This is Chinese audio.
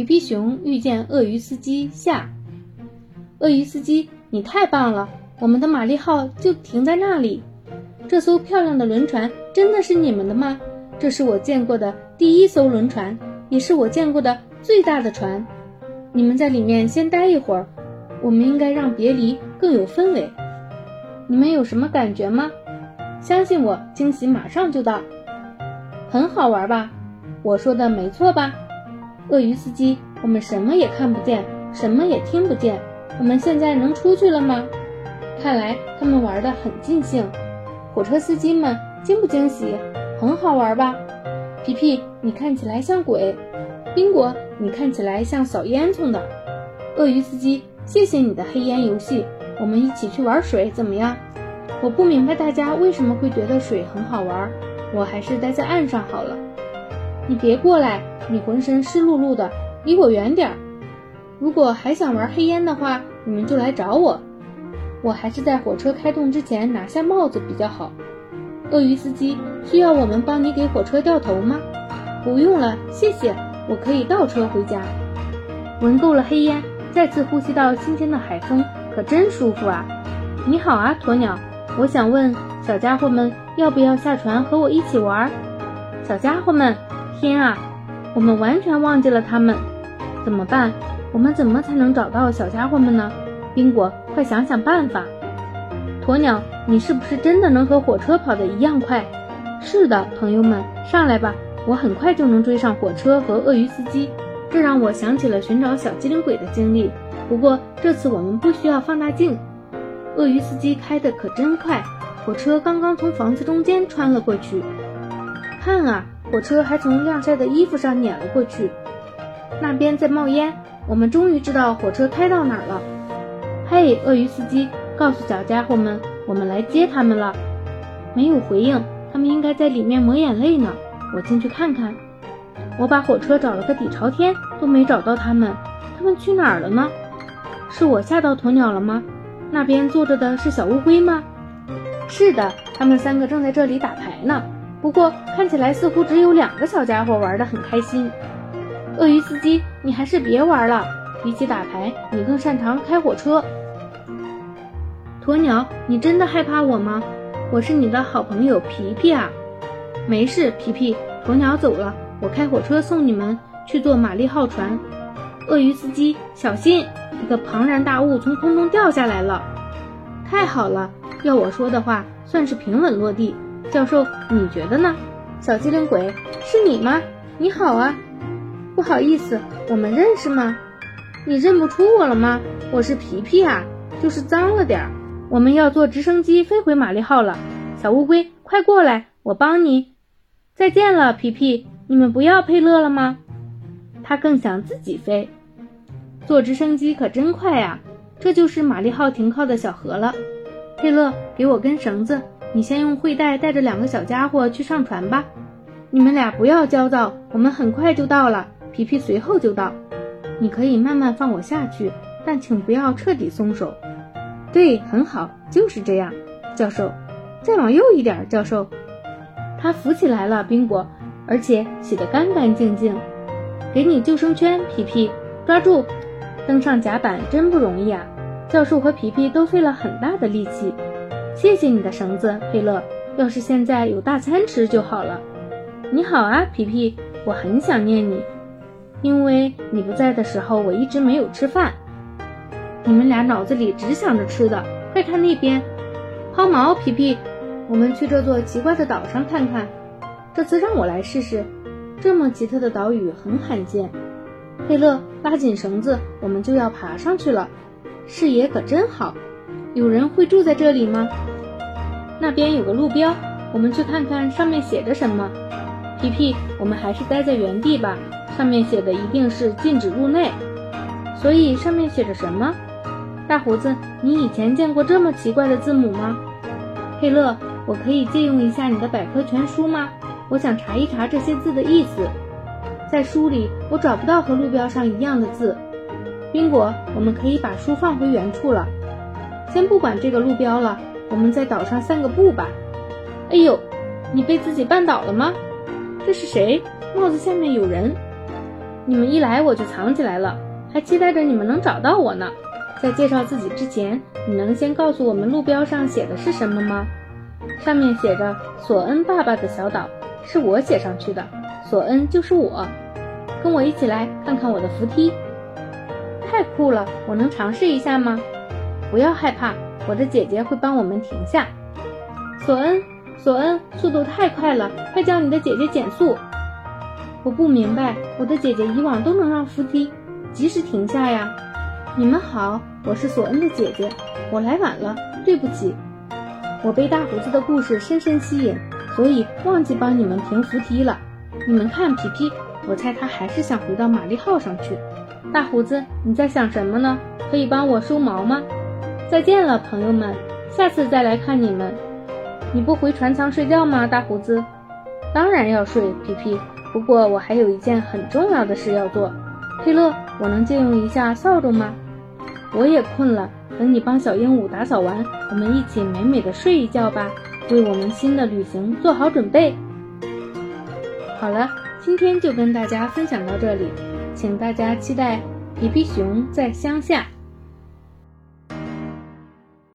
皮皮熊遇见鳄鱼司机下。鳄鱼司机，你太棒了！我们的玛丽号就停在那里。这艘漂亮的轮船真的是你们的吗？这是我见过的第一艘轮船，也是我见过的最大的船。你们在里面先待一会儿，我们应该让别离更有氛围。你们有什么感觉吗？相信我，惊喜马上就到。很好玩吧？我说的没错吧？鳄鱼司机，我们什么也看不见，什么也听不见。我们现在能出去了吗？看来他们玩得很尽兴。火车司机们惊不惊喜？很好玩吧？皮皮，你看起来像鬼。宾果，你看起来像扫烟囱的。鳄鱼司机，谢谢你的黑烟游戏。我们一起去玩水怎么样？我不明白大家为什么会觉得水很好玩，我还是待在岸上好了。你别过来，你浑身湿漉漉的，离我远点儿。如果还想玩黑烟的话，你们就来找我。我还是在火车开动之前拿下帽子比较好。鳄鱼司机，需要我们帮你给火车掉头吗？不用了，谢谢，我可以倒车回家。闻够了黑烟，再次呼吸到新鲜的海风，可真舒服啊！你好啊，鸵鸟，我想问小家伙们要不要下船和我一起玩？小家伙们，天啊，我们完全忘记了他们，怎么办？我们怎么才能找到小家伙们呢？宾果，快想想办法！鸵鸟，你是不是真的能和火车跑得一样快？是的，朋友们，上来吧，我很快就能追上火车和鳄鱼司机。这让我想起了寻找小机灵鬼的经历。不过这次我们不需要放大镜。鳄鱼司机开得可真快，火车刚刚从房子中间穿了过去。看啊，火车还从晾晒的衣服上碾了过去。那边在冒烟。我们终于知道火车开到哪儿了。嘿，鳄鱼司机，告诉小家伙们，我们来接他们了。没有回应，他们应该在里面抹眼泪呢。我进去看看。我把火车找了个底朝天，都没找到他们。他们去哪儿了呢？是我吓到鸵鸟了吗？那边坐着的是小乌龟吗？是的，他们三个正在这里打牌呢。不过看起来似乎只有两个小家伙玩得很开心。鳄鱼司机，你还是别玩了。比起打牌，你更擅长开火车。鸵鸟，你真的害怕我吗？我是你的好朋友皮皮啊。没事，皮皮。鸵鸟走了，我开火车送你们去坐玛丽号船。鳄鱼司机，小心！一个庞然大物从空中掉下来了。太好了，要我说的话，算是平稳落地。教授，你觉得呢？小机灵鬼，是你吗？你好啊。不好意思，我们认识吗？你认不出我了吗？我是皮皮啊，就是脏了点儿。我们要坐直升机飞回玛丽号了，小乌龟，快过来，我帮你。再见了，皮皮。你们不要佩勒了吗？他更想自己飞。坐直升机可真快呀！这就是玛丽号停靠的小河了。佩勒，给我根绳子，你先用会带带着两个小家伙去上船吧。你们俩不要焦躁，我们很快就到了。皮皮随后就到，你可以慢慢放我下去，但请不要彻底松手。对，很好，就是这样，教授。再往右一点，教授。他浮起来了，宾果，而且洗得干干净净。给你救生圈，皮皮，抓住。登上甲板真不容易啊，教授和皮皮都费了很大的力气。谢谢你的绳子，佩勒。要是现在有大餐吃就好了。你好啊，皮皮，我很想念你。因为你不在的时候，我一直没有吃饭。你们俩脑子里只想着吃的，快看那边，抛锚，皮皮，我们去这座奇怪的岛上看看。这次让我来试试，这么奇特的岛屿很罕见。佩勒，拉紧绳子，我们就要爬上去了。视野可真好，有人会住在这里吗？那边有个路标，我们去看看上面写着什么。皮皮，我们还是待在原地吧。上面写的一定是禁止入内，所以上面写着什么？大胡子，你以前见过这么奇怪的字母吗？佩勒，我可以借用一下你的百科全书吗？我想查一查这些字的意思。在书里我找不到和路标上一样的字。宾果，我们可以把书放回原处了。先不管这个路标了，我们在岛上散个步吧。哎呦，你被自己绊倒了吗？这是谁？帽子下面有人。你们一来我就藏起来了，还期待着你们能找到我呢。在介绍自己之前，你能先告诉我们路标上写的是什么吗？上面写着索恩爸爸的小岛，是我写上去的。索恩就是我，跟我一起来看看我的扶梯。太酷了，我能尝试一下吗？不要害怕，我的姐姐会帮我们停下。索恩，索恩，速度太快了，快叫你的姐姐减速。我不明白，我的姐姐以往都能让扶梯及时停下呀。你们好。我是索恩的姐姐，我来晚了，对不起。我被大胡子的故事深深吸引，所以忘记帮你们停扶梯了。你们看，皮皮，我猜他还是想回到玛丽号上去。大胡子，你在想什么呢？可以帮我收毛吗？再见了，朋友们，下次再来看你们。你不回船舱睡觉吗，大胡子？当然要睡，皮皮。不过我还有一件很重要的事要做。佩勒，我能借用一下扫帚吗？我也困了，等你帮小鹦鹉打扫完，我们一起美美的睡一觉吧，为我们新的旅行做好准备。好了，今天就跟大家分享到这里，请大家期待皮皮熊在乡下。